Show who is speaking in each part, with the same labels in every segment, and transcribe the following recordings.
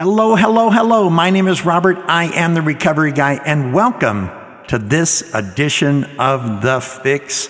Speaker 1: Hello, hello, hello. My name is Robert. I am the recovery guy, and welcome to this edition of The Fix.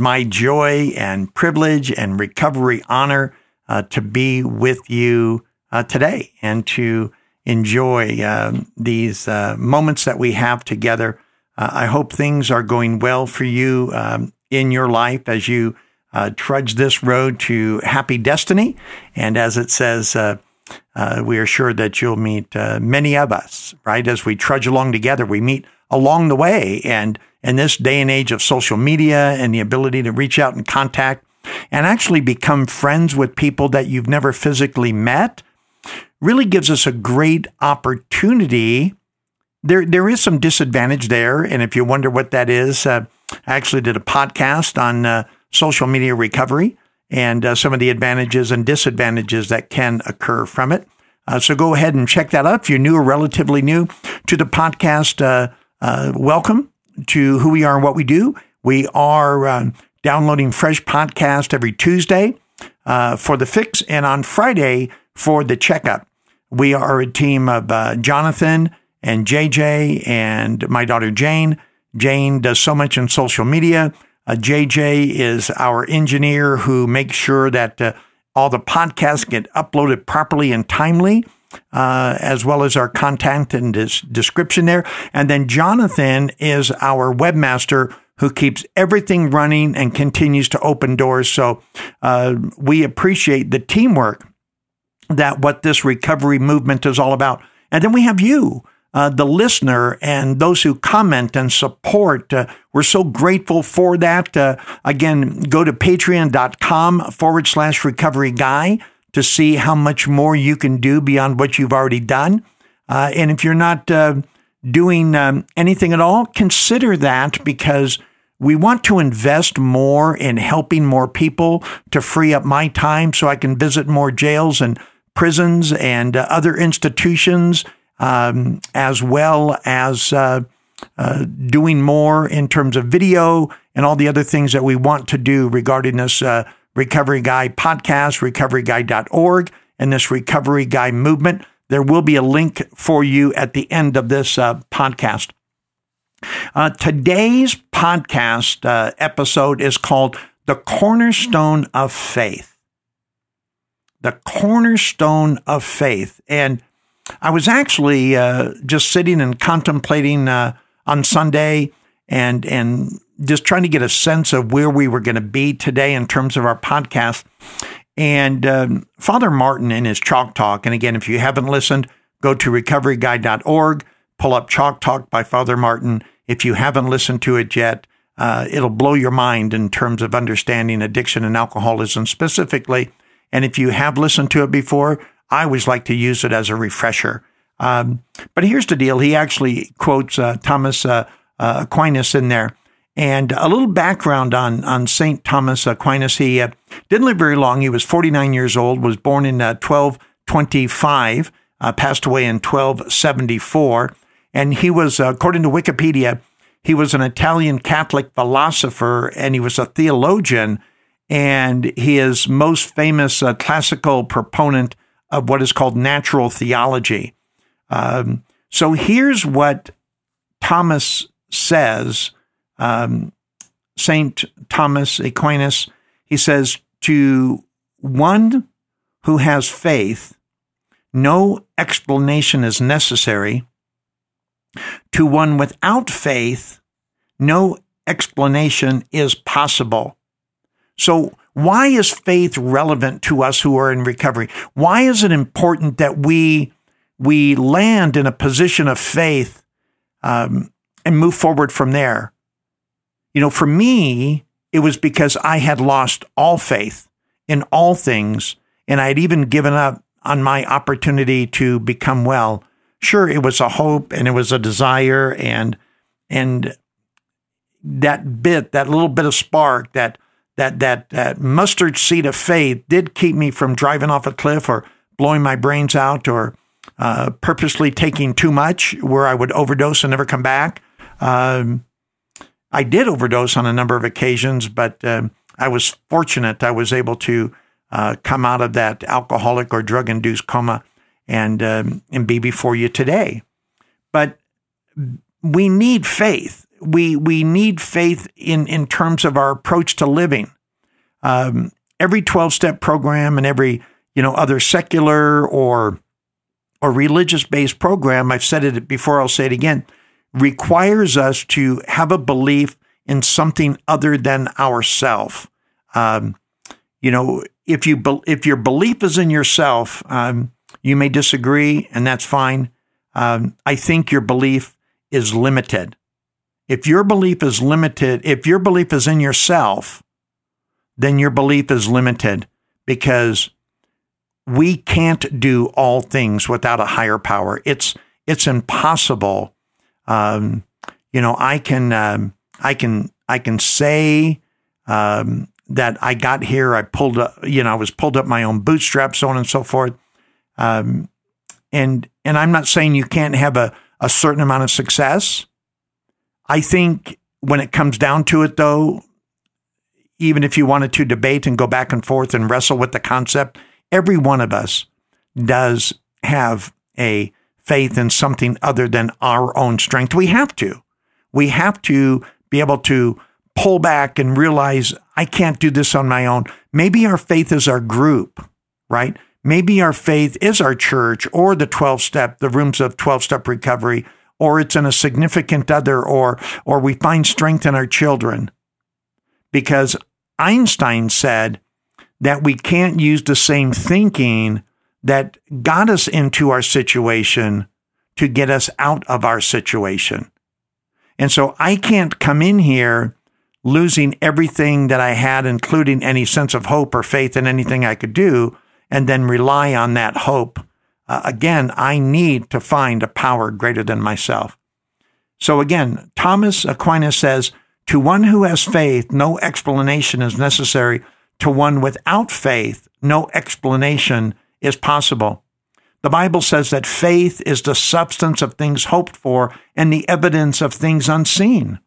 Speaker 1: It is my joy and privilege and recovery honor uh, to be with you uh, today and to enjoy um, these uh, moments that we have together. Uh, I hope things are going well for you um, in your life as you uh, trudge this road to happy destiny. And as it says, uh, we are sure that you'll meet many of us, right? As we trudge along together, we meet along the way. And in this day and age of social media and the ability to reach out and contact and actually become friends with people that you've never physically met really gives us a great opportunity. There, there is some disadvantage there. And if you wonder what that is, uh, I actually did a podcast on uh, social media recovery and uh, some of the advantages and disadvantages that can occur from it. Uh, so go ahead and check that out. If you're new or relatively new to the podcast, uh, uh, welcome to who we are and what we do. We are um, downloading fresh podcast every Tuesday uh, for the fix and on Friday for the checkup. We are a team of uh, Jonathan and JJ and my daughter Jane. Jane does so much in social media. Uh, JJ is our engineer who makes sure that uh, all the podcasts get uploaded properly and timely uh, as well as our content and des- description there. And then Jonathan is our webmaster who keeps everything running and continues to open doors. So uh, we appreciate the teamwork that what this recovery movement is all about. And then we have you. Uh, the listener and those who comment and support. Uh, we're so grateful for that. Uh, again, go to patreon.com forward slash recovery guy to see how much more you can do beyond what you've already done. Uh, and if you're not uh, doing um, anything at all, consider that because we want to invest more in helping more people to free up my time so I can visit more jails and prisons and uh, other institutions, um, as well as uh, uh, doing more in terms of video and all the other things that we want to do regarding this uh, Recovery Guy podcast, recoveryguy.org, and this Recovery Guy movement. There will be a link for you at the end of this uh, podcast. Uh, today's podcast uh, episode is called The Cornerstone of Faith. The Cornerstone of Faith. And I was actually uh, just sitting and contemplating uh, on Sunday and, and just trying to get a sense of where we were going to be today in terms of our podcast. And um, Father Martin in his Chalk Talk, and again, if you haven't listened, go to recoveryguy.org, pull up Chalk Talk by Father Martin. If you haven't listened to it yet, uh, it'll blow your mind in terms of understanding addiction and alcoholism specifically. And if you have listened to it before, I always like to use it as a refresher. Um, but here's the deal. He actually quotes uh, Thomas uh, uh Aquinas in there. And a little background on, on St. Thomas Aquinas. He uh, didn't live very long. He was 49 years old, was born in uh, 1225, uh, passed away in 1274. And he was, uh, according to Wikipedia, he was an Italian Catholic philosopher and he was a theologian. And he is most famous uh, classical proponent of what is called natural theology. Um, so here's what Thomas says um, Saint Thomas Aquinas, he says, to one who has faith, no explanation is necessary. To one without faith, no explanation is possible. So, why is faith relevant to us who are in recovery? Why is it important that we we land in a position of faith um, and move forward from there? You know, for me, it was because I had lost all faith in all things, and I had even given up on my opportunity to become well. Sure, it was a hope and it was a desire, and and that bit, that little bit of spark, that that that that mustard seed of faith did keep me from driving off a cliff or blowing my brains out or uh, purposely taking too much where I would overdose and never come back. Um, I did overdose on a number of occasions, but um, I was fortunate. I was able to uh, come out of that alcoholic or drug induced coma and um, and be before you today. But we need faith. We we need faith in in terms of our approach to living. Um, every twelve step program and every you know other secular or or religious based program, I've said it before, I'll say it again, requires us to have a belief in something other than ourself. Um, you know, if you if your belief is in yourself, um, you may disagree, and that's fine. Um, I think your belief is limited. If your belief is limited, if your belief is in yourself, then your belief is limited because we can't do all things without a higher power. It's it's impossible. Um, you know, I can um, I can I can say um, that I got here. I pulled up, you know, I was pulled up my own bootstraps, so on and so forth. Um, and and I'm not saying you can't have a, a certain amount of success. I think when it comes down to it, though, even if you wanted to debate and go back and forth and wrestle with the concept, every one of us does have a faith in something other than our own strength. We have to. We have to be able to pull back and realize I can't do this on my own. Maybe our faith is our group, right? Maybe our faith is our church or the 12 step, the rooms of 12 step recovery, or it's in a significant other, or, or we find strength in our children. Because Einstein said that we can't use the same thinking that got us into our situation to get us out of our situation. And so I can't come in here losing everything that I had, including any sense of hope or faith in anything I could do, and then rely on that hope. Uh, again, I need to find a power greater than myself. So again, Thomas Aquinas says, to one who has faith, no explanation is necessary to one without faith, no explanation is possible. The Bible says that faith is the substance of things hoped for and the evidence of things unseen.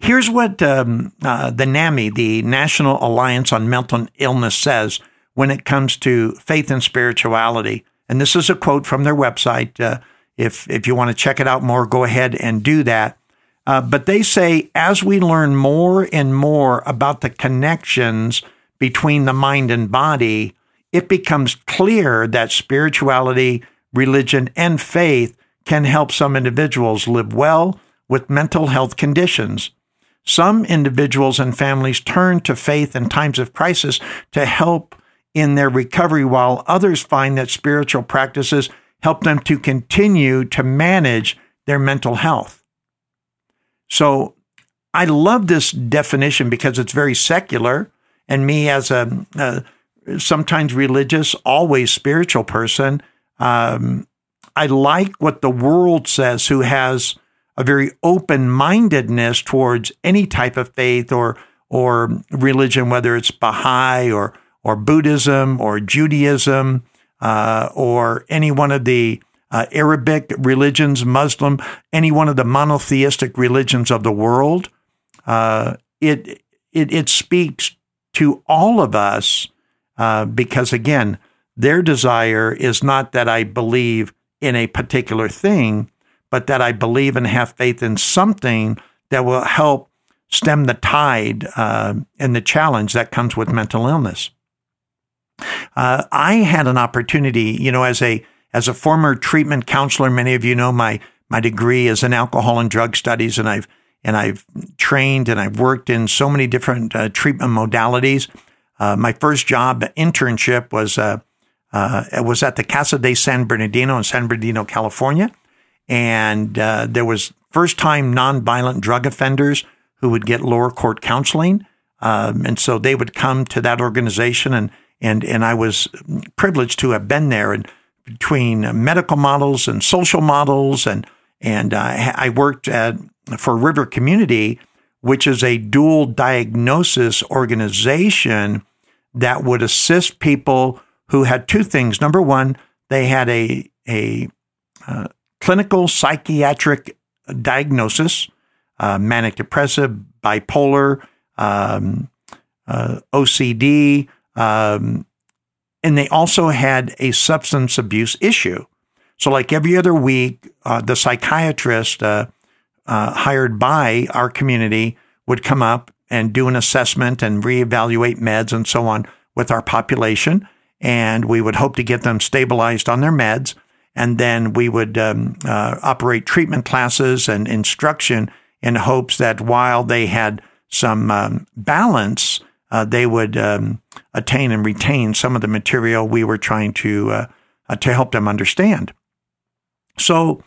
Speaker 1: Here's what um, uh, the NAMI, the National Alliance on Mental Illness, says when it comes to faith and spirituality. And this is a quote from their website. Uh, if, if you want to check it out more, go ahead and do that. Uh, but they say as we learn more and more about the connections between the mind and body, it becomes clear that spirituality, religion, and faith can help some individuals live well with mental health conditions. Some individuals and families turn to faith in times of crisis to help in their recovery, while others find that spiritual practices help them to continue to manage their mental health. So I love this definition because it's very secular. And me, as a, a sometimes religious, always spiritual person, um, I like what the world says, who has a very open mindedness towards any type of faith or or religion, whether it's Baha'i or or Buddhism or Judaism uh, or any one of the uh, Arabic religions, Muslim, any one of the monotheistic religions of the world. Uh, it, it, it speaks to all of us uh, because, again, their desire is not that I believe in a particular thing, but that I believe and have faith in something that will help stem the tide uh, and the challenge that comes with mental illness. Uh, I had an opportunity, you know, as a as a former treatment counselor, many of you know my my degree is in alcohol and drug studies, and I've and I've trained and I've worked in so many different uh, treatment modalities. Uh, my first job internship was uh, uh, was at the Casa de San Bernardino in San Bernardino, California, and uh, there was first time nonviolent drug offenders who would get lower court counseling, um, and so they would come to that organization, and and and I was privileged to have been there. And between medical models and social models, and and uh, I worked at for River Community, which is a dual diagnosis organization that would assist people who had two things. Number one, they had a a uh, clinical psychiatric diagnosis, uh, manic depressive, bipolar, um, uh, OCD, um, and they also had a substance abuse issue. So, like every other week, uh, the psychiatrist uh, hired by our community would come up and do an assessment and reevaluate meds and so on with our population. And we would hope to get them stabilized on their meds. And then we would um, uh, operate treatment classes and instruction in hopes that while they had some um, balance, uh, they would um, attain and retain some of the material we were trying to uh, uh to help them understand. So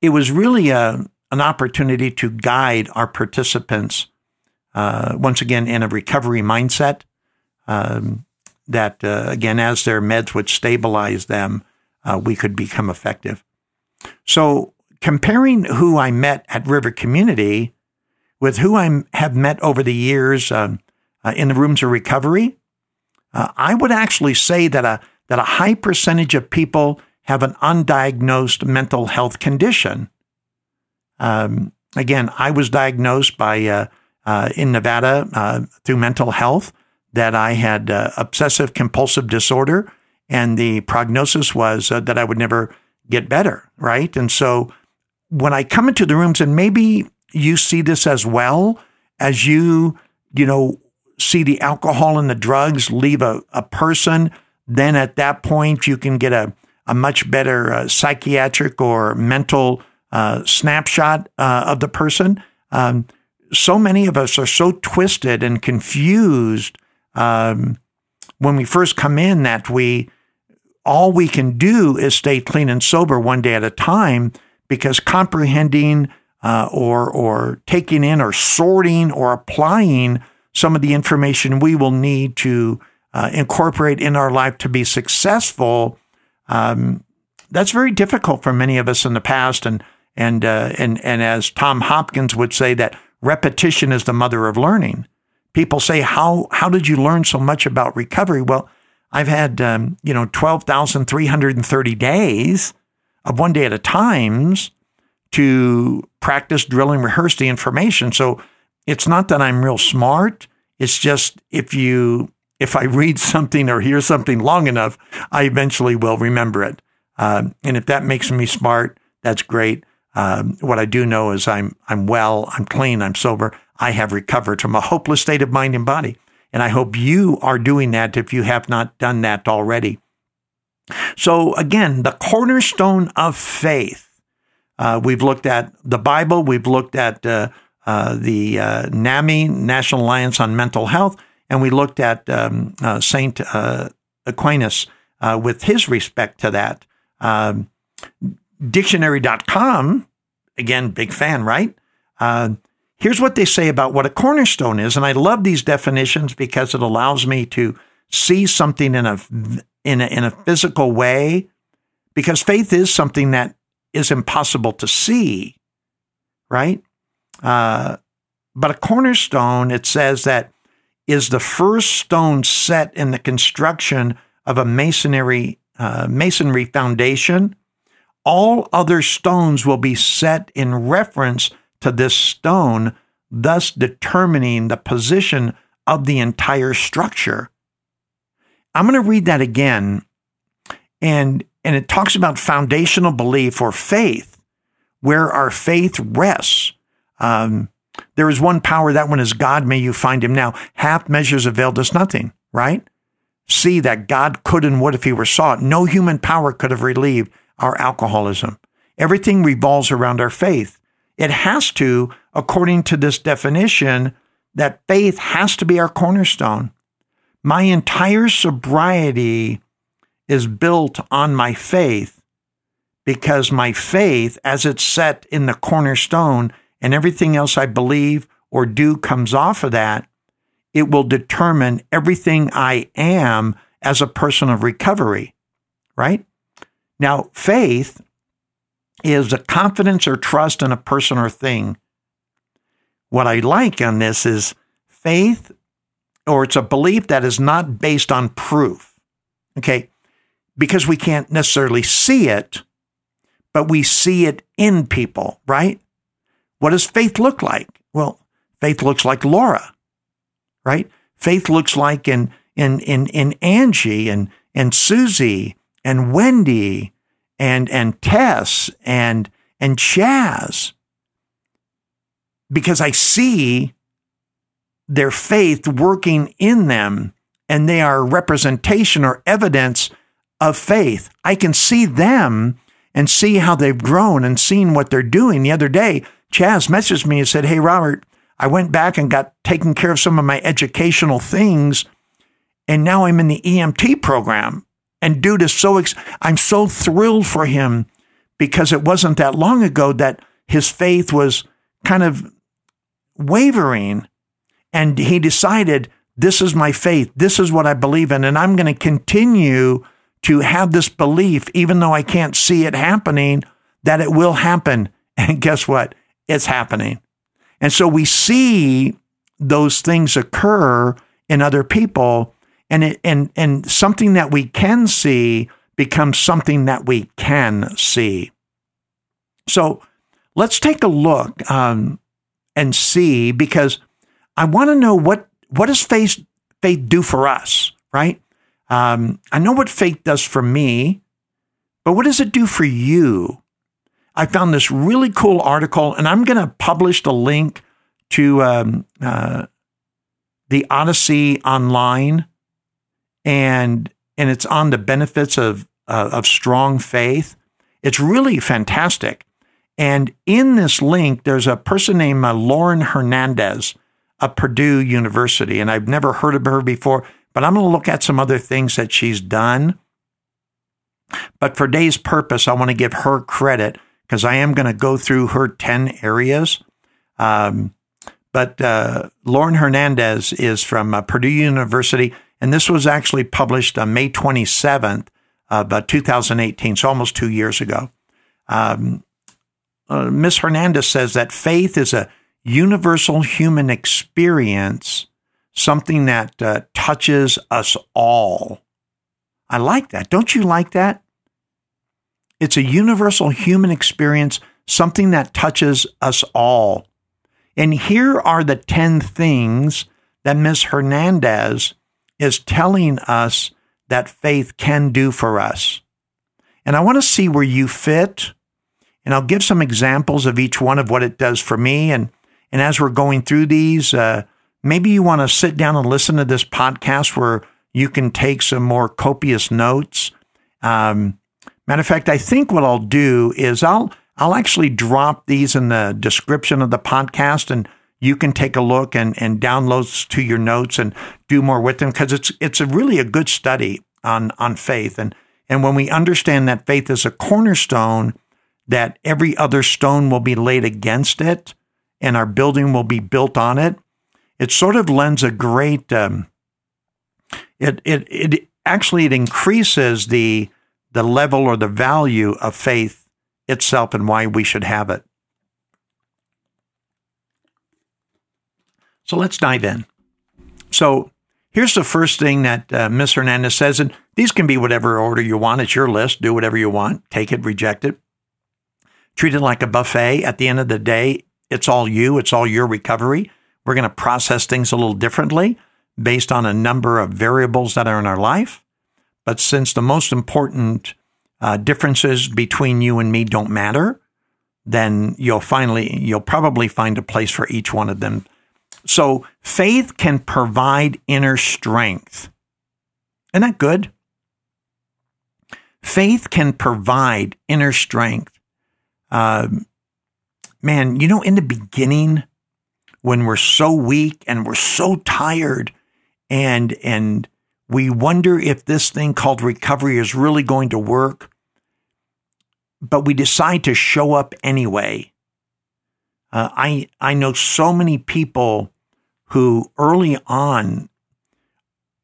Speaker 1: it was really a, an opportunity to guide our participants uh, once again in a recovery mindset. Um, that uh, again, as their meds would stabilize them, uh, we could become effective. So, comparing who I met at River Community with who I have met over the years um, uh, in the rooms of recovery, uh, I would actually say that a that a high percentage of people have an undiagnosed mental health condition. Um, again, I was diagnosed by uh, uh, in Nevada uh, through mental health that I had uh, obsessive compulsive disorder, and the prognosis was uh, that I would never get better. Right, and so when I come into the rooms, and maybe you see this as well as you, you know, see the alcohol and the drugs leave a, a person, then at that point you can get a a much better uh, psychiatric or mental uh, snapshot uh, of the person. Um, so many of us are so twisted and confused um, when we first come in that we all we can do is stay clean and sober one day at a time because comprehending uh, or or taking in or sorting or applying some of the information we will need to uh, incorporate in our life to be successful um, that's very difficult for many of us in the past. And and uh, and and as Tom Hopkins would say, that repetition is the mother of learning. People say, "How how did you learn so much about recovery?" Well, I've had um, you know twelve thousand three hundred and thirty days of one day at a times to practice, drill, and rehearse the information. So it's not that I'm real smart. It's just if you if I read something or hear something long enough, I eventually will remember it. Um, and if that makes me smart, that's great. Um, what I do know is I'm I'm well, I'm clean, I'm sober. I have recovered from a hopeless state of mind and body, and I hope you are doing that if you have not done that already. So again, the cornerstone of faith. Uh, we've looked at the Bible. We've looked at uh, uh, the uh, NAMI National Alliance on Mental Health and we looked at um, uh, Saint uh, Aquinas with his respect to that. Um, dictionary.com, again, big fan, right? Uh, here's what they say about what a cornerstone is, and I love these definitions because it allows me to see something in a in a, in a physical way, because faith is something that is impossible to see, right? Uh, but a cornerstone, it says that is the first stone set in the construction of a masonry uh, masonry foundation. All other stones will be set in reference to this stone, thus determining the position of the entire structure. I'm going to read that again, and and it talks about foundational belief or faith, where our faith rests. Um, there is one power, that one is God, may you find him now. Half measures availed us nothing, right? See that God could and would if he were sought. No human power could have relieved our alcoholism. Everything revolves around our faith. It has to, according to this definition, that faith has to be our cornerstone. My entire sobriety is built on my faith because my faith, as it's set in the cornerstone, and everything else I believe or do comes off of that, it will determine everything I am as a person of recovery, right? Now, faith is a confidence or trust in a person or thing, what I like on this is faith, or it's a belief that is not based on proof. Okay. Because we can't necessarily see it, but we see it in people, right? What does faith look like? Well, faith looks like Laura, right? Faith looks like in in in in Angie and and Susie and Wendy and and Tess and and Chaz because I see their faith working in them and they are representation or evidence of faith. I can see them and see how they've grown and seen what they're doing. The other day, Chaz messaged me and said, Hey, Robert, I went back and got taken care of some of my educational things. And now I'm in the EMT program. And dude is so, ex- I'm so thrilled for him because it wasn't that long ago that his faith was kind of wavering. And he decided, this is my faith. This is what I believe in. And I'm going to continue to have this belief, even though I can't see it happening, that it will happen. And guess what? It's happening. And so we see those things occur in other people and it, and and something that we can see becomes something that we can see. So let's take a look um, and see because I want to know what what does faith faith do for us, right? Um, I know what faith does for me, but what does it do for you? I found this really cool article, and I'm going to publish the link to um, uh, the Odyssey online, and and it's on the benefits of uh, of strong faith. It's really fantastic. And in this link, there's a person named uh, Lauren Hernandez of Purdue University, and I've never heard of her before but I'm going to look at some other things that she's done. But for today's purpose, I want to give her credit because I am going to go through her 10 areas. Um, but uh, Lauren Hernandez is from uh, Purdue University, and this was actually published on May 27th of uh, 2018, so almost two years ago. Um, uh, Miss Hernandez says that faith is a universal human experience something that uh, touches us all. I like that. Don't you like that? It's a universal human experience, something that touches us all. And here are the 10 things that Ms. Hernandez is telling us that faith can do for us. And I want to see where you fit. And I'll give some examples of each one of what it does for me. And, and as we're going through these, uh, Maybe you want to sit down and listen to this podcast where you can take some more copious notes. Um, matter of fact, I think what I'll do is I'll I'll actually drop these in the description of the podcast, and you can take a look and and download to your notes and do more with them because it's it's a really a good study on on faith and and when we understand that faith is a cornerstone, that every other stone will be laid against it, and our building will be built on it it sort of lends a great um, it it it actually it increases the the level or the value of faith itself and why we should have it. So let's dive in. So here's the first thing that uh, Ms. Hernandez says, and these can be whatever order you want. It's your list. Do whatever you want. Take it, reject it. Treat it like a buffet. At the end of the day, it's all you. It's all your recovery. We're going to process things a little differently based on a number of variables that are in our life. But since the most important uh, differences between you and me don't matter, then you'll finally, you'll probably find a place for each one of them. So faith can provide inner strength. Isn't that good? Faith can provide inner strength. Uh, man, you know, in the beginning, when we're so weak and we're so tired and and we wonder if this thing called recovery is really going to work but we decide to show up anyway uh, i i know so many people who early on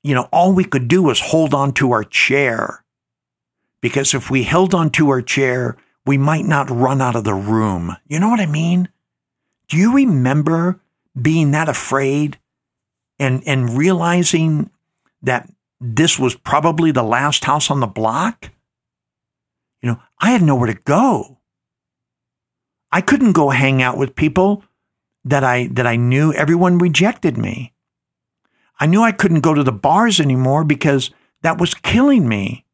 Speaker 1: you know all we could do was hold on to our chair. Because if we held on to our chair we might not run out of the room. You know what i mean? Do you remember being that afraid and, and realizing that this was probably the last house on the block, you know, I had nowhere to go. I couldn't go hang out with people that I that I knew everyone rejected me. I knew I couldn't go to the bars anymore because that was killing me.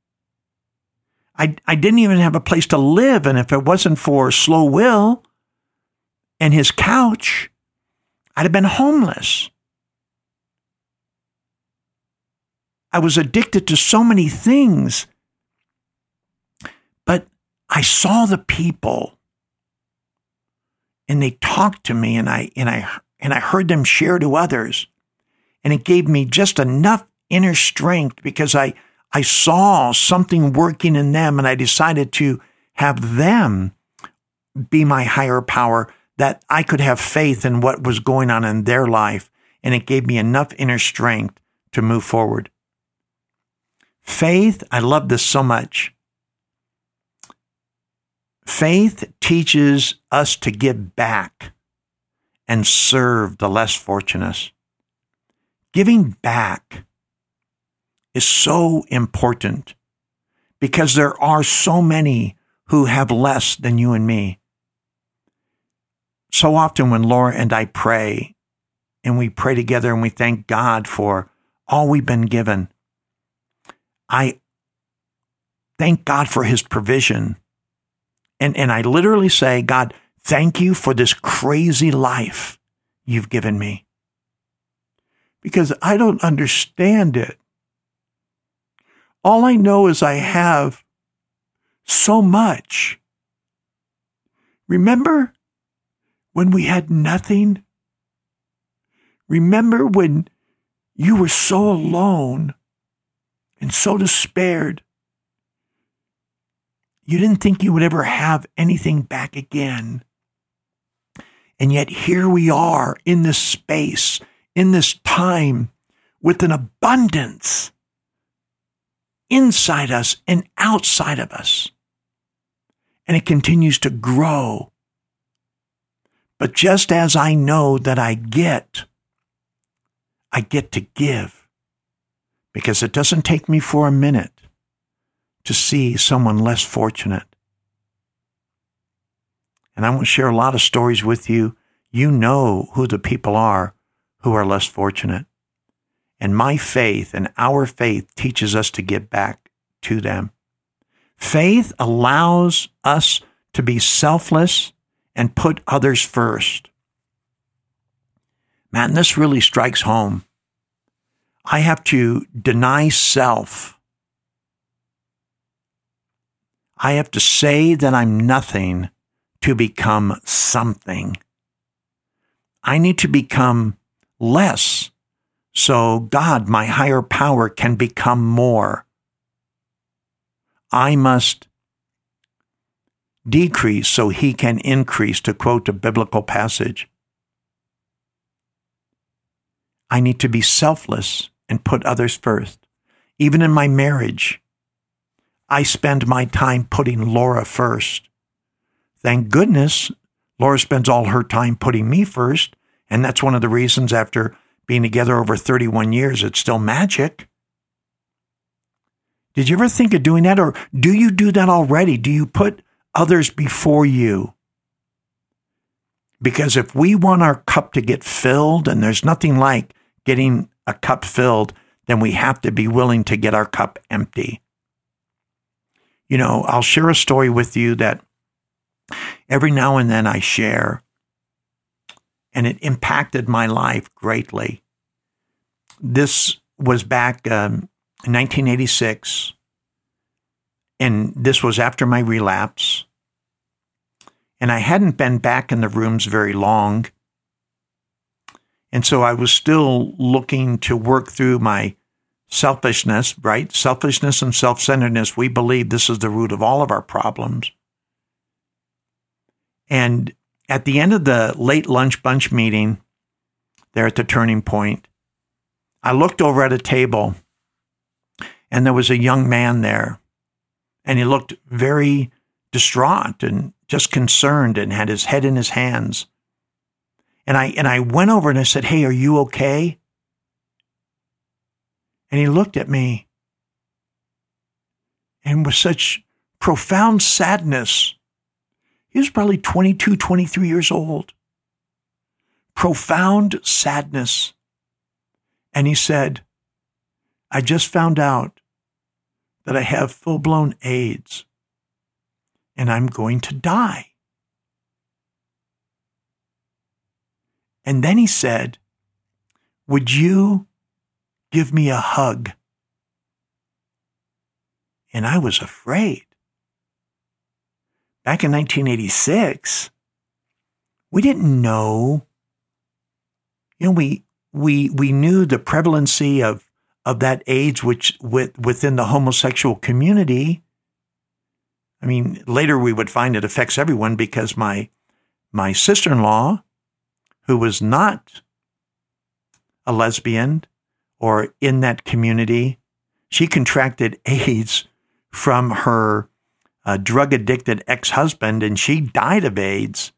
Speaker 1: I, I didn't even have a place to live. And if it wasn't for Slow Will and his couch, I'd have been homeless. I was addicted to so many things. But I saw the people and they talked to me and I and I and I heard them share to others. And it gave me just enough inner strength because I I saw something working in them and I decided to have them be my higher power that I could have faith in what was going on in their life. And it gave me enough inner strength to move forward. Faith, I love this so much. Faith teaches us to give back and serve the less fortunate. Giving back is so important because there are so many who have less than you and me. So often when Laura and I pray and we pray together and we thank God for all we've been given, I thank God for his provision. And, and I literally say, God, thank you for this crazy life you've given me. Because I don't understand it. All I know is I have so much. Remember when we had nothing? Remember when you were so alone and so despaired? You didn't think you would ever have anything back again. And yet here we are in this space, in this time, with an abundance inside us and outside of us. And it continues to grow. But just as I know that I get, I get to give because it doesn't take me for a minute to see someone less fortunate. And I want to share a lot of stories with you. You know who the people are who are less fortunate. And my faith and our faith teaches us to give back to them. Faith allows us to be selfless and put others first. Man, this really strikes home. I have to deny self. I have to say that I'm nothing to become something. I need to become less so God, my higher power, can become more. I must decrease so he can increase, to quote a biblical passage. I need to be selfless and put others first. Even in my marriage, I spend my time putting Laura first. Thank goodness Laura spends all her time putting me first. And that's one of the reasons after being together over 31 years, it's still magic. Did you ever think of doing that? Or do you do that already? Do you put others before you? Because if we want our cup to get filled, and there's nothing like getting a cup filled, then we have to be willing to get our cup empty. You know, I'll share a story with you that every now and then I share and it impacted my life greatly. This was back um, in 1986, and this was after my relapse. And I hadn't been back in the rooms very long. And so I was still looking to work through my selfishness, right? Selfishness and self centeredness. We believe this is the root of all of our problems. And at the end of the late lunch bunch meeting, there at the turning point, I looked over at a table and there was a young man there. And he looked very distraught and just concerned and had his head in his hands. And I, and I went over and I said, Hey, are you okay? And he looked at me and with such profound sadness, he was probably 22, 23 years old. Profound sadness. And he said, I just found out that I have full blown AIDS and I'm going to die. And then he said, Would you give me a hug? And I was afraid. Back in 1986, we didn't know. You know, we we we knew the prevalency of of that AIDS which with, within the homosexual community. I mean, later we would find it affects everyone because my my sister-in-law, who was not a lesbian or in that community, she contracted AIDS from her uh, drug addicted ex husband, and she died of AIDS.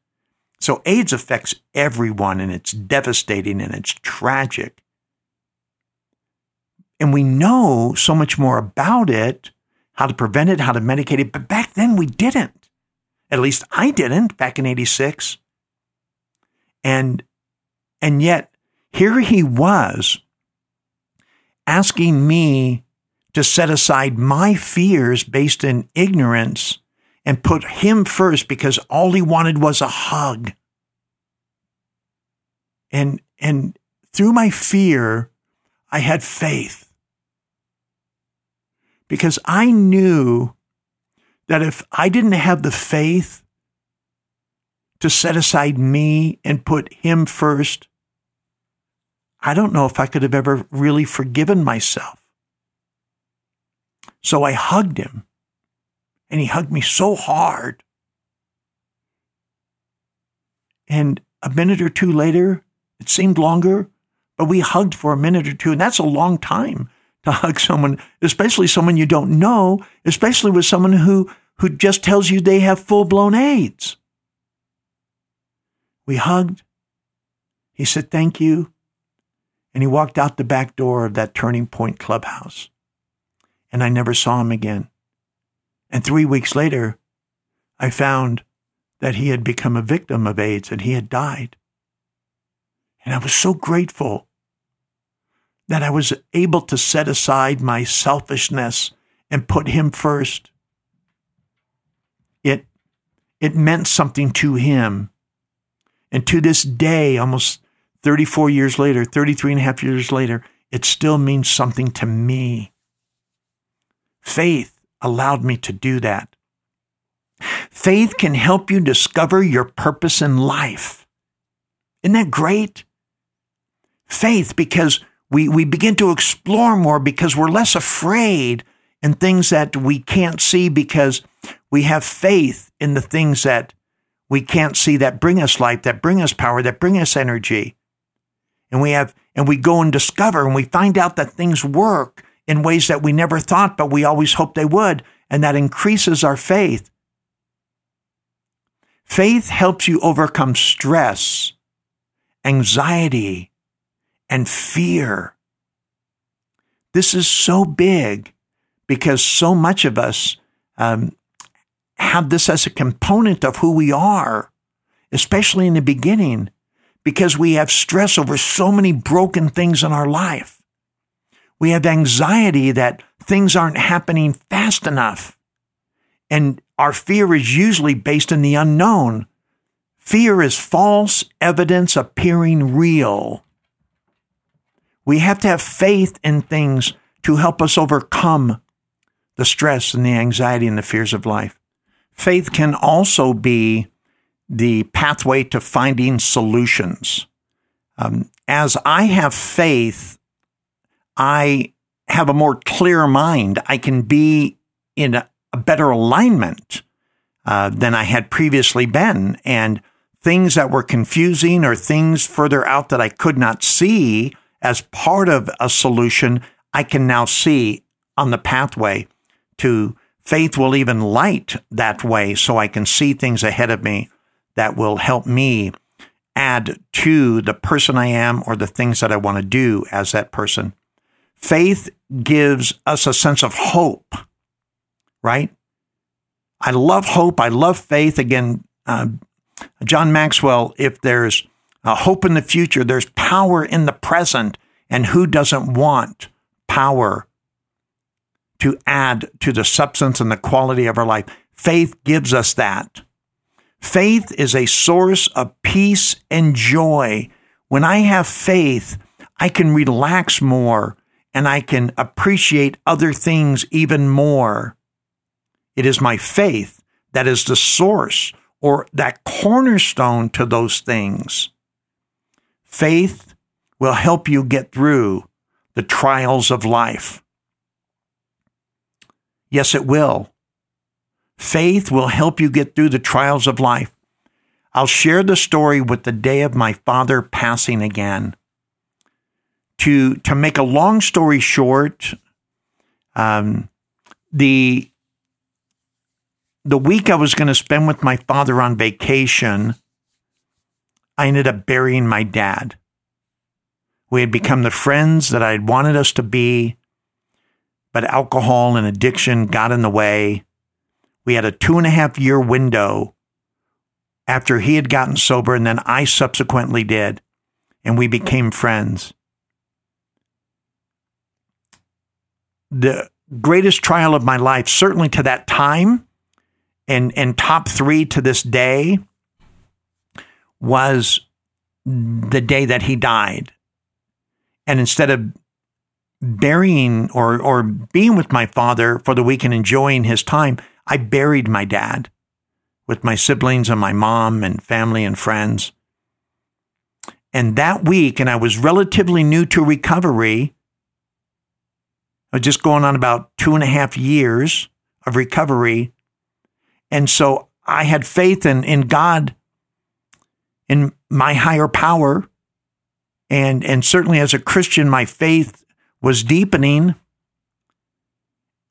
Speaker 1: So AIDS affects everyone, and it's devastating and it's tragic. And we know so much more about it, how to prevent it, how to medicate it. But back then we didn't. At least I didn't back in 86. And, and yet here he was asking me to set aside my fears based in ignorance and put him first because all he wanted was a hug. And, and through my fear, I had faith because I knew that if I didn't have the faith to set aside me and put him first, I don't know if I could have ever really forgiven myself. So I hugged him, and he hugged me so hard. And a minute or two later, it seemed longer, but we hugged for a minute or two, and that's a long time to hug someone, especially someone you don't know, especially with someone who, who just tells you they have full blown AIDS. We hugged. He said, Thank you. And he walked out the back door of that Turning Point clubhouse and I never saw him again. And three weeks later, I found that he had become a victim of AIDS and he had died. And I was so grateful that I was able to set aside my selfishness and put him first. It, it meant something to him. And to this day, almost 34 years later, 33 and a half years later, it still means something to me. Faith allowed me to do that. Faith can help you discover your purpose in life. Isn't that great? Faith, because we, we begin to explore more because we're less afraid in things that we can't see because we have faith in the things that we can't see that bring us life, that bring us power, that bring us energy. And we have, and we go and discover and we find out that things work in ways that we never thought, but we always hoped they would. And that increases our faith. Faith helps you overcome stress, anxiety, and fear. This is so big because so much of us um, have this as a component of who we are, especially in the beginning, because we have stress over so many broken things in our life. We have anxiety that things aren't happening fast enough. And our fear is usually based in the unknown. Fear is false evidence appearing real. We have to have faith in things to help us overcome the stress and the anxiety and the fears of life. Faith can also be the pathway to finding solutions. Um, as I have faith I have a more clear mind. I can be in a, a better alignment uh, than I had previously been. And things that were confusing or things further out that I could not see as part of a solution, I can now see on the pathway to faith will even light that way so I can see things ahead of me that will help me add to the person I am or the things that I want to do as that person. Faith gives us a sense of hope, right? I love hope. I love faith. Again, uh, John Maxwell, if there's a hope in the future, there's power in the present. And who doesn't want power to add to the substance and the quality of our life? Faith gives us that. Faith is a source of peace and joy. When I have faith, I can relax more and I can appreciate other things even more. It is my faith that is the source or that cornerstone to those things. Faith will help you get through the trials of life. Yes, it will. Faith will help you get through the trials of life. I'll share the story with the day of my father passing again. To, to make a long story short, um, the, the week I was going to spend with my father on vacation, I ended up burying my dad. We had become the friends that I had wanted us to be, but alcohol and addiction got in the way. We had a two and a half year window after he had gotten sober, and then I subsequently did, and we became friends. The greatest trial of my life, certainly to that time, and, and top three to this day, was the day that he died. And instead of burying or, or being with my father for the week and enjoying his time, I buried my dad with my siblings and my mom and family and friends. And that week, and I was relatively new to recovery, I was just going on about two and a half years of recovery. And so I had faith in, in God, in my higher power. And, and certainly as a Christian, my faith was deepening.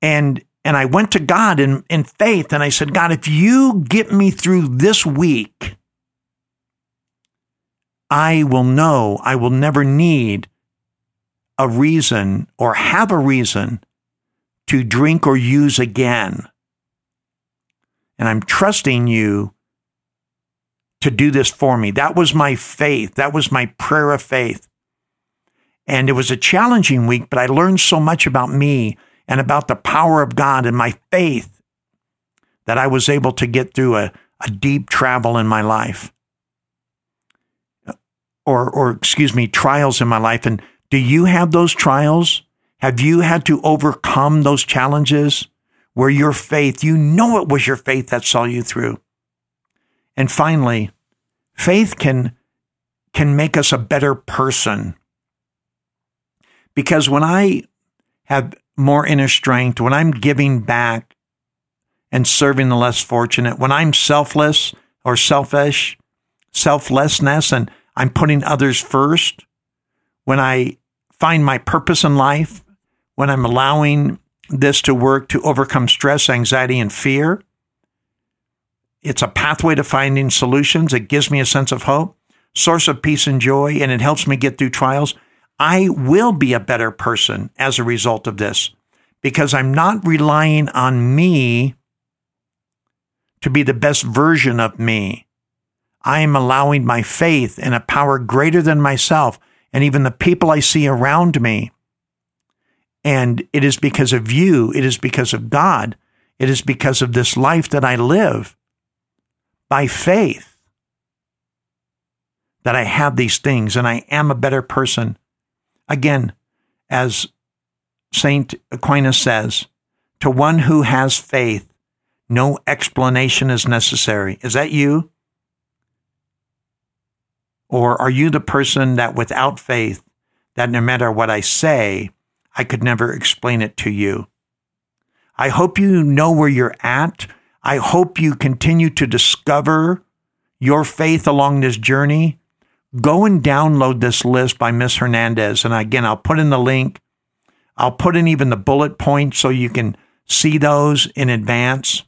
Speaker 1: And and I went to God in, in faith and I said, God, if you get me through this week, I will know I will never need a reason or have a reason to drink or use again. And I'm trusting you to do this for me. That was my faith. That was my prayer of faith. And it was a challenging week, but I learned so much about me and about the power of God and my faith that I was able to get through a, a deep travel in my life. Or, or excuse me, trials in my life. And do you have those trials? Have you had to overcome those challenges where your faith, you know it was your faith that saw you through? And finally, faith can, can make us a better person. Because when I have more inner strength, when I'm giving back and serving the less fortunate, when I'm selfless or selfish, selflessness, and I'm putting others first, when I find my purpose in life, when I'm allowing this to work to overcome stress, anxiety, and fear, it's a pathway to finding solutions. It gives me a sense of hope, source of peace and joy, and it helps me get through trials. I will be a better person as a result of this because I'm not relying on me to be the best version of me. I am allowing my faith in a power greater than myself and even the people I see around me. And it is because of you, it is because of God, it is because of this life that I live by faith that I have these things and I am a better person. Again, as St. Aquinas says, to one who has faith, no explanation is necessary. Is that you? Or are you the person that without faith, that no matter what I say, I could never explain it to you? I hope you know where you're at. I hope you continue to discover your faith along this journey go and download this list by Miss Hernandez. And again, I'll put in the link. I'll put in even the bullet points so you can see those in advance.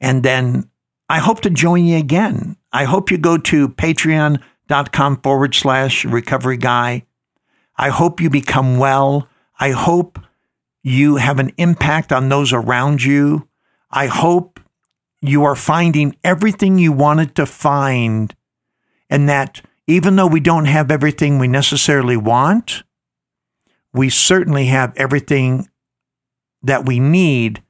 Speaker 1: And then I hope to join you again. I hope you go to patreon.com forward slash recovery guy. I hope you become well. I hope you have an impact on those around you. I hope you are finding everything you wanted to find, and that even though we don't have everything we necessarily want, we certainly have everything that we need,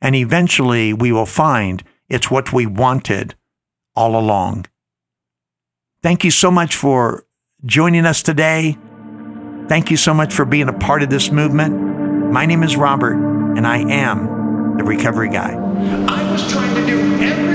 Speaker 1: and eventually we will find it's what we wanted all along. Thank you so much for joining us today. Thank you so much for being a part of this movement. My name is Robert, and I am the Recovery Guy.
Speaker 2: I was trying to do everything